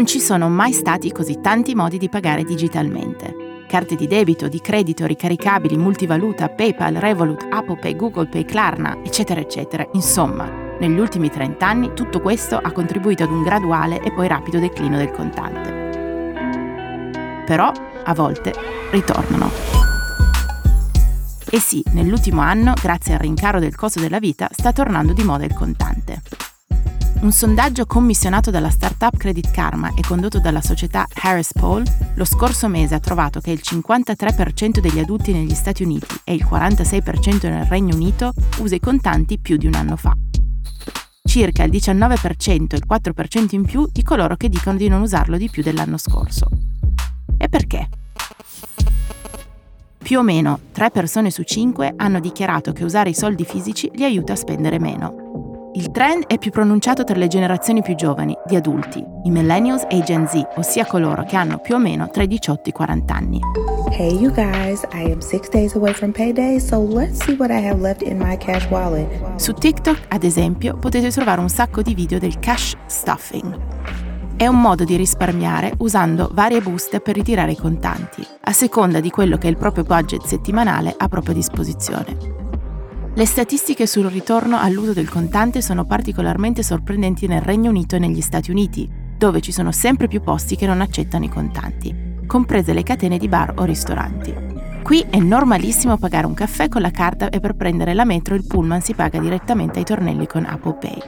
Non ci sono mai stati così tanti modi di pagare digitalmente. Carte di debito, di credito, ricaricabili, multivaluta, PayPal, Revolut, Apple Pay, Google Pay, Klarna, eccetera, eccetera. Insomma, negli ultimi 30 anni tutto questo ha contribuito ad un graduale e poi rapido declino del contante. Però, a volte, ritornano. E sì, nell'ultimo anno, grazie al rincaro del costo della vita, sta tornando di moda il contante. Un sondaggio commissionato dalla startup Credit Karma e condotto dalla società Harris Poll lo scorso mese ha trovato che il 53% degli adulti negli Stati Uniti e il 46% nel Regno Unito usa i contanti più di un anno fa. Circa il 19% e il 4% in più di coloro che dicono di non usarlo di più dell'anno scorso. E perché? Più o meno 3 persone su 5 hanno dichiarato che usare i soldi fisici li aiuta a spendere meno il trend è più pronunciato tra le generazioni più giovani, di adulti, i millennials e i Gen Z, ossia coloro che hanno più o meno tra i 18 e i 40 anni. Hey you guys, I am six days away from payday, so let's see what I have left in my cash wallet. Su TikTok, ad esempio, potete trovare un sacco di video del cash stuffing. È un modo di risparmiare usando varie buste per ritirare i contanti, a seconda di quello che è il proprio budget settimanale a propria disposizione. Le statistiche sul ritorno all'uso del contante sono particolarmente sorprendenti nel Regno Unito e negli Stati Uniti, dove ci sono sempre più posti che non accettano i contanti, comprese le catene di bar o ristoranti. Qui è normalissimo pagare un caffè con la carta e per prendere la metro il pullman si paga direttamente ai tornelli con Apple Pay.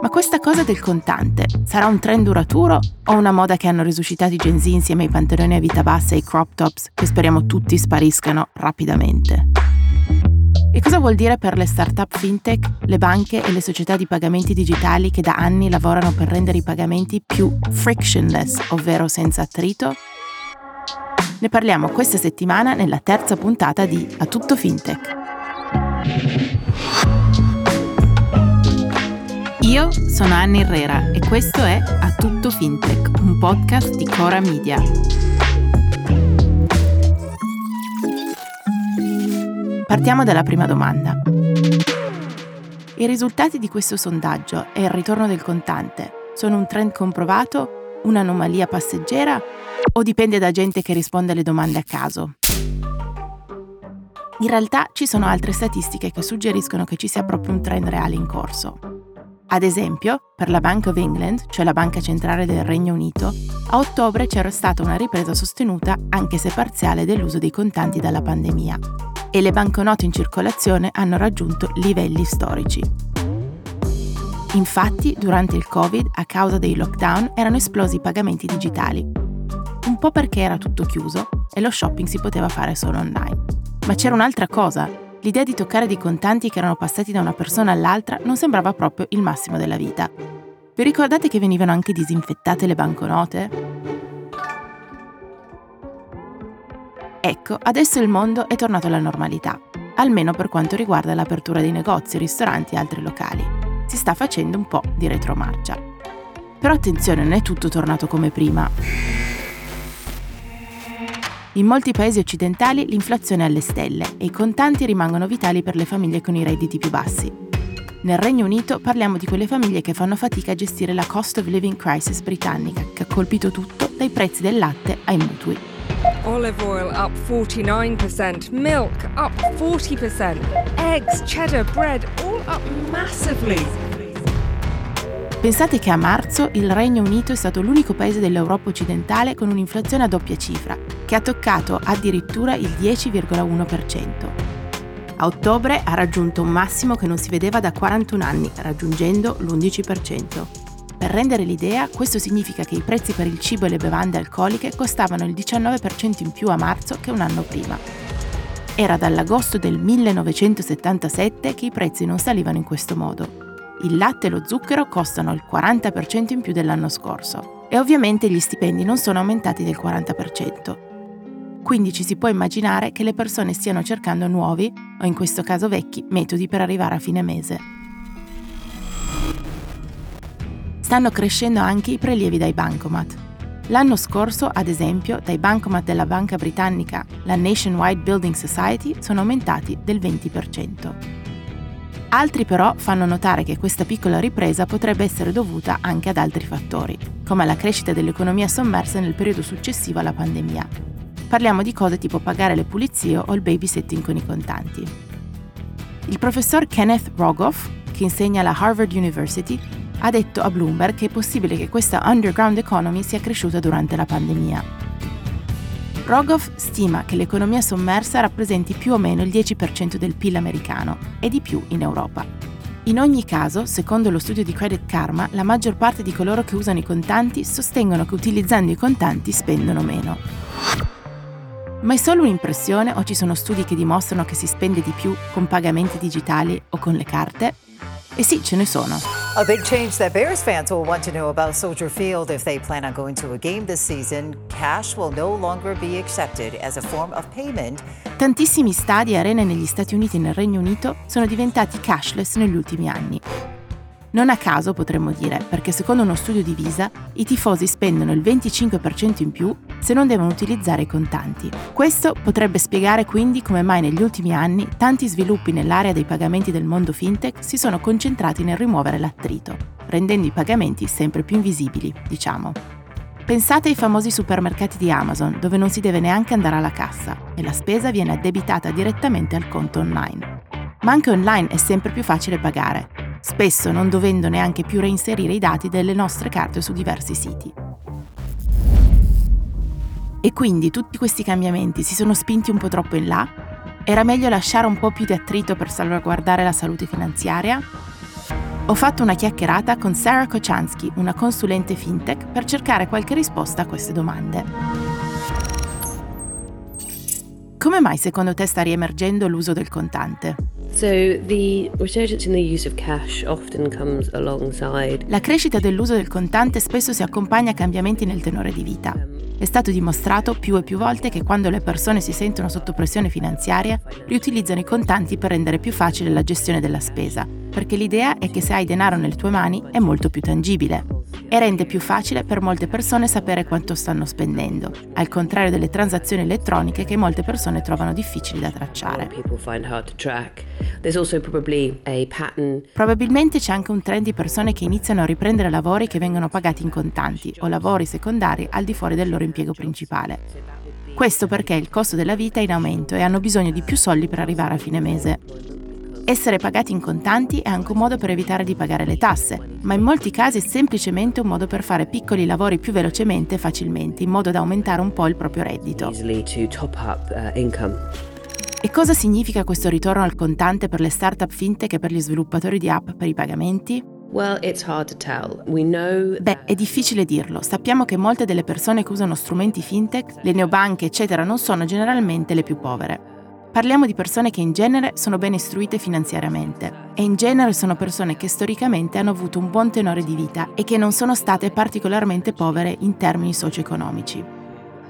Ma questa cosa del contante sarà un trend duraturo o una moda che hanno risuscitato i Gen Z insieme ai pantaloni a vita bassa e ai crop tops che speriamo tutti spariscano rapidamente? E cosa vuol dire per le start-up fintech, le banche e le società di pagamenti digitali che da anni lavorano per rendere i pagamenti più frictionless, ovvero senza attrito? Ne parliamo questa settimana nella terza puntata di A Tutto Fintech. Io sono Anna Herrera e questo è A Tutto Fintech, un podcast di Cora Media. Partiamo dalla prima domanda. I risultati di questo sondaggio e il ritorno del contante sono un trend comprovato, un'anomalia passeggera o dipende da gente che risponde alle domande a caso? In realtà ci sono altre statistiche che suggeriscono che ci sia proprio un trend reale in corso. Ad esempio, per la Bank of England, cioè la banca centrale del Regno Unito, a ottobre c'era stata una ripresa sostenuta, anche se parziale, dell'uso dei contanti dalla pandemia e le banconote in circolazione hanno raggiunto livelli storici. Infatti, durante il Covid, a causa dei lockdown, erano esplosi i pagamenti digitali. Un po' perché era tutto chiuso e lo shopping si poteva fare solo online. Ma c'era un'altra cosa. L'idea di toccare dei contanti che erano passati da una persona all'altra non sembrava proprio il massimo della vita. Vi ricordate che venivano anche disinfettate le banconote? Ecco, adesso il mondo è tornato alla normalità, almeno per quanto riguarda l'apertura dei negozi, ristoranti e altri locali. Si sta facendo un po' di retromarcia. Però attenzione, non è tutto tornato come prima. In molti paesi occidentali l'inflazione è alle stelle e i contanti rimangono vitali per le famiglie con i redditi più bassi. Nel Regno Unito parliamo di quelle famiglie che fanno fatica a gestire la cost of living crisis britannica che ha colpito tutto dai prezzi del latte ai mutui. Olive oil up 49%, milk up 40%, eggs, cheddar, bread all up massively. Pensate che a marzo il Regno Unito è stato l'unico paese dell'Europa occidentale con un'inflazione a doppia cifra, che ha toccato addirittura il 10,1%. A ottobre ha raggiunto un massimo che non si vedeva da 41 anni, raggiungendo l'11%. Per rendere l'idea, questo significa che i prezzi per il cibo e le bevande alcoliche costavano il 19% in più a marzo che un anno prima. Era dall'agosto del 1977 che i prezzi non salivano in questo modo. Il latte e lo zucchero costano il 40% in più dell'anno scorso e ovviamente gli stipendi non sono aumentati del 40%. Quindi ci si può immaginare che le persone stiano cercando nuovi, o in questo caso vecchi, metodi per arrivare a fine mese. stanno crescendo anche i prelievi dai bancomat. L'anno scorso, ad esempio, dai bancomat della banca britannica, la Nationwide Building Society, sono aumentati del 20%. Altri però fanno notare che questa piccola ripresa potrebbe essere dovuta anche ad altri fattori, come alla crescita dell'economia sommersa nel periodo successivo alla pandemia. Parliamo di cose tipo pagare le pulizie o il babysitting con i contanti. Il professor Kenneth Rogoff, che insegna alla Harvard University, ha detto a Bloomberg che è possibile che questa underground economy sia cresciuta durante la pandemia. Rogoff stima che l'economia sommersa rappresenti più o meno il 10% del PIL americano e di più in Europa. In ogni caso, secondo lo studio di Credit Karma, la maggior parte di coloro che usano i contanti sostengono che utilizzando i contanti spendono meno. Ma è solo un'impressione o ci sono studi che dimostrano che si spende di più con pagamenti digitali o con le carte? E sì, ce ne sono. A big change that Bears fans will want to know about Soldier Field if they plan on going to a game this season. Cash will no longer be accepted as a form of payment. Tantissimi stadi e arene negli Stati Uniti e nel Regno Unito sono diventati cashless negli ultimi anni. Non a caso potremmo dire, perché secondo uno studio di Visa, i tifosi spendono il 25% in più se non devono utilizzare i contanti. Questo potrebbe spiegare quindi come mai negli ultimi anni tanti sviluppi nell'area dei pagamenti del mondo fintech si sono concentrati nel rimuovere l'attrito, rendendo i pagamenti sempre più invisibili, diciamo. Pensate ai famosi supermercati di Amazon, dove non si deve neanche andare alla cassa e la spesa viene addebitata direttamente al conto online. Ma anche online è sempre più facile pagare spesso non dovendo neanche più reinserire i dati delle nostre carte su diversi siti. E quindi tutti questi cambiamenti si sono spinti un po' troppo in là? Era meglio lasciare un po' più di attrito per salvaguardare la salute finanziaria? Ho fatto una chiacchierata con Sarah Kochansky, una consulente fintech, per cercare qualche risposta a queste domande. Come mai secondo te sta riemergendo l'uso del contante? La crescita dell'uso del contante spesso si accompagna a cambiamenti nel tenore di vita. È stato dimostrato più e più volte che quando le persone si sentono sotto pressione finanziaria, riutilizzano i contanti per rendere più facile la gestione della spesa, perché l'idea è che se hai denaro nelle tue mani è molto più tangibile e rende più facile per molte persone sapere quanto stanno spendendo, al contrario delle transazioni elettroniche che molte persone trovano difficili da tracciare. Probabilmente c'è anche un trend di persone che iniziano a riprendere lavori che vengono pagati in contanti o lavori secondari al di fuori del loro impiego principale. Questo perché il costo della vita è in aumento e hanno bisogno di più soldi per arrivare a fine mese. Essere pagati in contanti è anche un modo per evitare di pagare le tasse, ma in molti casi è semplicemente un modo per fare piccoli lavori più velocemente e facilmente, in modo da aumentare un po' il proprio reddito. Uh, e cosa significa questo ritorno al contante per le start-up fintech e per gli sviluppatori di app per i pagamenti? Beh, è difficile dirlo. Sappiamo che molte delle persone che usano strumenti fintech, le neobanche, eccetera, non sono generalmente le più povere. Parliamo di persone che in genere sono ben istruite finanziariamente e in genere sono persone che storicamente hanno avuto un buon tenore di vita e che non sono state particolarmente povere in termini socio-economici.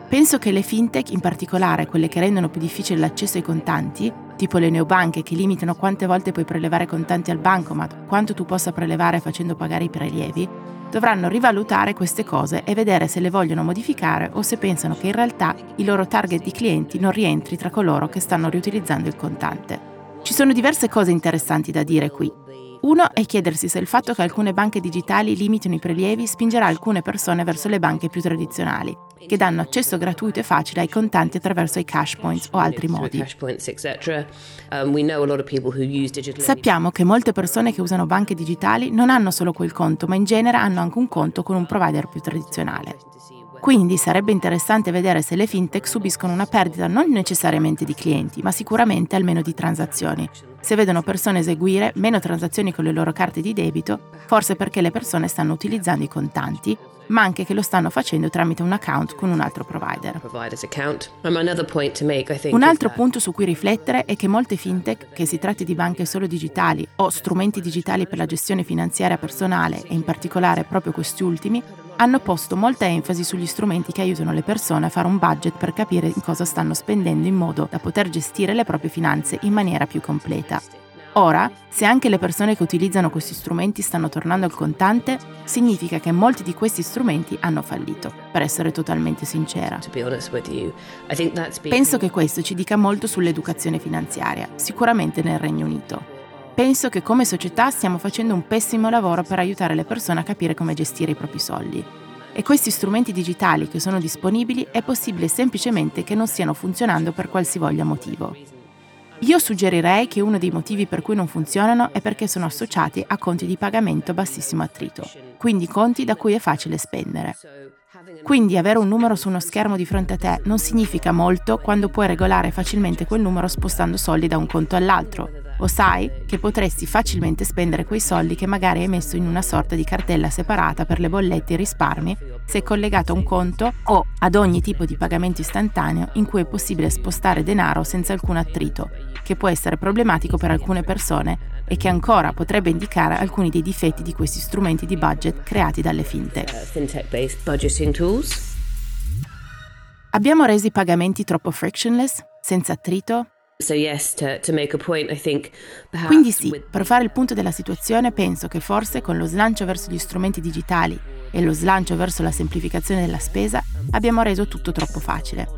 Penso che le fintech, in particolare quelle che rendono più difficile l'accesso ai contanti, tipo le neobanche che limitano quante volte puoi prelevare contanti al bancomat, quanto tu possa prelevare facendo pagare i prelievi, dovranno rivalutare queste cose e vedere se le vogliono modificare o se pensano che in realtà il loro target di clienti non rientri tra coloro che stanno riutilizzando il contante. Ci sono diverse cose interessanti da dire qui. Uno è chiedersi se il fatto che alcune banche digitali limitino i prelievi spingerà alcune persone verso le banche più tradizionali, che danno accesso gratuito e facile ai contanti attraverso i cash points o altri modi. Um, Sappiamo che molte persone che usano banche digitali non hanno solo quel conto, ma in genere hanno anche un conto con un provider più tradizionale. Quindi sarebbe interessante vedere se le fintech subiscono una perdita non necessariamente di clienti, ma sicuramente almeno di transazioni. Se vedono persone eseguire meno transazioni con le loro carte di debito, forse perché le persone stanno utilizzando i contanti, ma anche che lo stanno facendo tramite un account con un altro provider. Un altro punto su cui riflettere è che molte fintech, che si tratti di banche solo digitali o strumenti digitali per la gestione finanziaria personale e in particolare proprio questi ultimi, hanno posto molta enfasi sugli strumenti che aiutano le persone a fare un budget per capire in cosa stanno spendendo in modo da poter gestire le proprie finanze in maniera più completa. Ora, se anche le persone che utilizzano questi strumenti stanno tornando al contante, significa che molti di questi strumenti hanno fallito, per essere totalmente sincera. Penso che questo ci dica molto sull'educazione finanziaria, sicuramente nel Regno Unito. Penso che come società stiamo facendo un pessimo lavoro per aiutare le persone a capire come gestire i propri soldi. E questi strumenti digitali che sono disponibili è possibile semplicemente che non stiano funzionando per qualsivoglia motivo. Io suggerirei che uno dei motivi per cui non funzionano è perché sono associati a conti di pagamento a bassissimo attrito, quindi conti da cui è facile spendere. Quindi avere un numero su uno schermo di fronte a te non significa molto quando puoi regolare facilmente quel numero spostando soldi da un conto all'altro. O sai che potresti facilmente spendere quei soldi che magari hai messo in una sorta di cartella separata per le bollette e i risparmi se collegato a un conto o ad ogni tipo di pagamento istantaneo in cui è possibile spostare denaro senza alcun attrito, che può essere problematico per alcune persone e che ancora potrebbe indicare alcuni dei difetti di questi strumenti di budget creati dalle fintech. Uh, Abbiamo reso i pagamenti troppo frictionless, senza attrito? Quindi sì, per fare il punto della situazione penso che forse con lo slancio verso gli strumenti digitali e lo slancio verso la semplificazione della spesa abbiamo reso tutto troppo facile.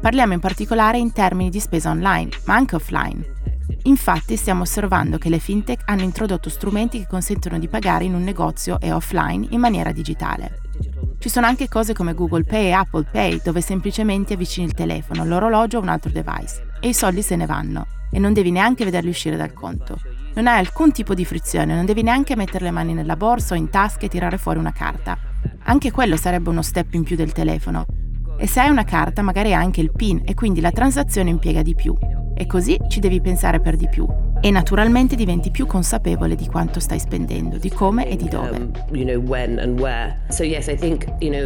Parliamo in particolare in termini di spesa online, ma anche offline. Infatti stiamo osservando che le fintech hanno introdotto strumenti che consentono di pagare in un negozio e offline in maniera digitale. Ci sono anche cose come Google Pay e Apple Pay dove semplicemente avvicini il telefono, l'orologio o un altro device e i soldi se ne vanno e non devi neanche vederli uscire dal conto. Non hai alcun tipo di frizione, non devi neanche mettere le mani nella borsa o in tasca e tirare fuori una carta. Anche quello sarebbe uno step in più del telefono. E se hai una carta magari hai anche il PIN e quindi la transazione impiega di più e così ci devi pensare per di più. E naturalmente diventi più consapevole di quanto stai spendendo, di come e di dove. Um,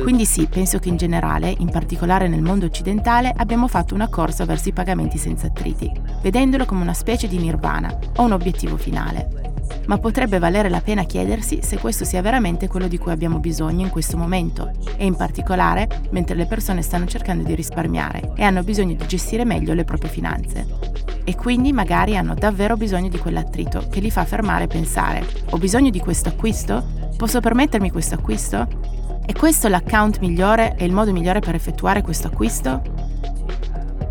Quindi sì, penso che in generale, in particolare nel mondo occidentale, abbiamo fatto una corsa verso i pagamenti senza attriti, vedendolo come una specie di nirvana o un obiettivo finale ma potrebbe valere la pena chiedersi se questo sia veramente quello di cui abbiamo bisogno in questo momento e in particolare mentre le persone stanno cercando di risparmiare e hanno bisogno di gestire meglio le proprie finanze. E quindi magari hanno davvero bisogno di quell'attrito che li fa fermare e pensare, ho bisogno di questo acquisto? Posso permettermi questo acquisto? È questo l'account migliore e il modo migliore per effettuare questo acquisto?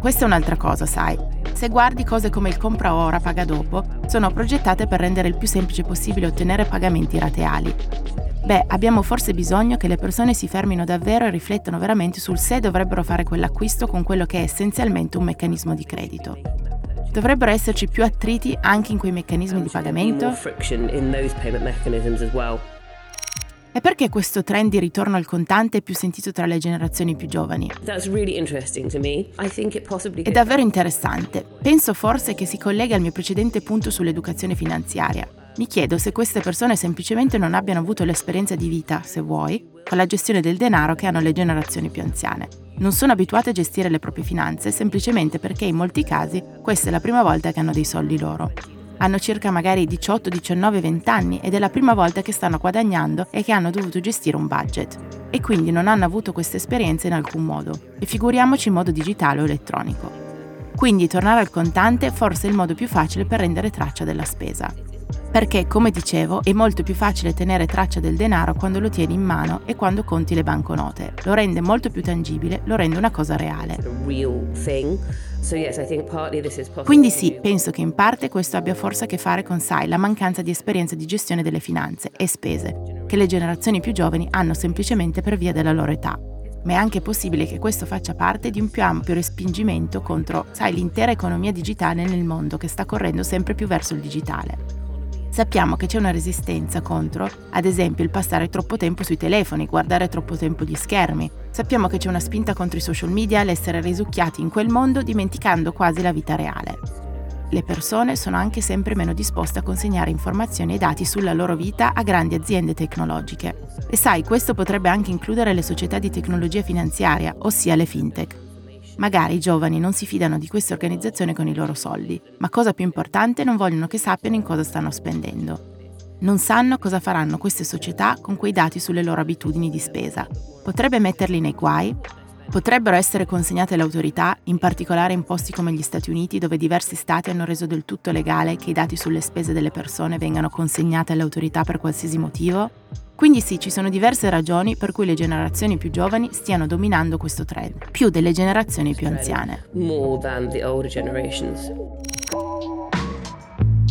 Questa è un'altra cosa, sai. Se guardi cose come il compra ora, paga dopo, sono progettate per rendere il più semplice possibile ottenere pagamenti rateali. Beh, abbiamo forse bisogno che le persone si fermino davvero e riflettano veramente sul se dovrebbero fare quell'acquisto con quello che è essenzialmente un meccanismo di credito. Dovrebbero esserci più attriti anche in quei meccanismi di pagamento? E perché questo trend di ritorno al contante è più sentito tra le generazioni più giovani? È davvero interessante. Penso forse che si collega al mio precedente punto sull'educazione finanziaria. Mi chiedo se queste persone semplicemente non abbiano avuto l'esperienza di vita, se vuoi, con la gestione del denaro che hanno le generazioni più anziane. Non sono abituate a gestire le proprie finanze semplicemente perché in molti casi questa è la prima volta che hanno dei soldi loro hanno circa magari 18, 19, 20 anni ed è la prima volta che stanno guadagnando e che hanno dovuto gestire un budget. E quindi non hanno avuto questa esperienza in alcun modo. E figuriamoci in modo digitale o elettronico. Quindi tornare al contante forse è il modo più facile per rendere traccia della spesa. Perché, come dicevo, è molto più facile tenere traccia del denaro quando lo tieni in mano e quando conti le banconote. Lo rende molto più tangibile, lo rende una cosa reale. Quindi sì, penso che in parte questo abbia forse a che fare con, sai, la mancanza di esperienza di gestione delle finanze e spese, che le generazioni più giovani hanno semplicemente per via della loro età. Ma è anche possibile che questo faccia parte di un più ampio respingimento contro, sai, l'intera economia digitale nel mondo che sta correndo sempre più verso il digitale. Sappiamo che c'è una resistenza contro, ad esempio, il passare troppo tempo sui telefoni, guardare troppo tempo gli schermi. Sappiamo che c'è una spinta contro i social media, l'essere risucchiati in quel mondo dimenticando quasi la vita reale. Le persone sono anche sempre meno disposte a consegnare informazioni e dati sulla loro vita a grandi aziende tecnologiche. E sai, questo potrebbe anche includere le società di tecnologia finanziaria, ossia le fintech. Magari i giovani non si fidano di queste organizzazioni con i loro soldi, ma cosa più importante non vogliono che sappiano in cosa stanno spendendo. Non sanno cosa faranno queste società con quei dati sulle loro abitudini di spesa. Potrebbe metterli nei guai? Potrebbero essere consegnate alle autorità, in particolare in posti come gli Stati Uniti, dove diversi stati hanno reso del tutto legale che i dati sulle spese delle persone vengano consegnati alle autorità per qualsiasi motivo? Quindi sì, ci sono diverse ragioni per cui le generazioni più giovani stiano dominando questo trend, più delle generazioni più anziane.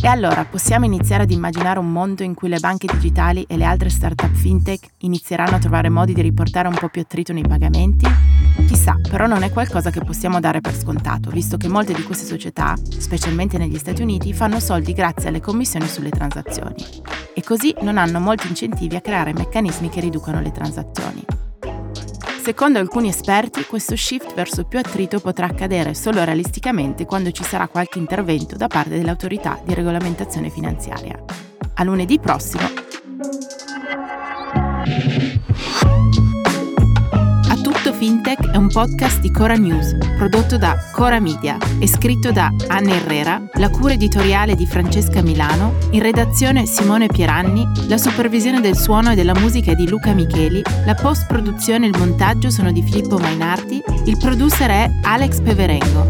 E allora possiamo iniziare ad immaginare un mondo in cui le banche digitali e le altre start-up fintech inizieranno a trovare modi di riportare un po' più attrito nei pagamenti? Chissà, però non è qualcosa che possiamo dare per scontato, visto che molte di queste società, specialmente negli Stati Uniti, fanno soldi grazie alle commissioni sulle transazioni. E così non hanno molti incentivi a creare meccanismi che riducano le transazioni. Secondo alcuni esperti, questo shift verso più attrito potrà accadere solo realisticamente quando ci sarà qualche intervento da parte dell'autorità di regolamentazione finanziaria. A lunedì prossimo Fintech è un podcast di Cora News, prodotto da Cora Media e scritto da Anna Herrera, la cura editoriale di Francesca Milano, in redazione Simone Pieranni, la supervisione del suono e della musica è di Luca Micheli, la post-produzione e il montaggio sono di Filippo Mainardi, il producer è Alex Peverengo.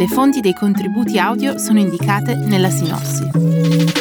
Le fonti dei contributi audio sono indicate nella sinossi.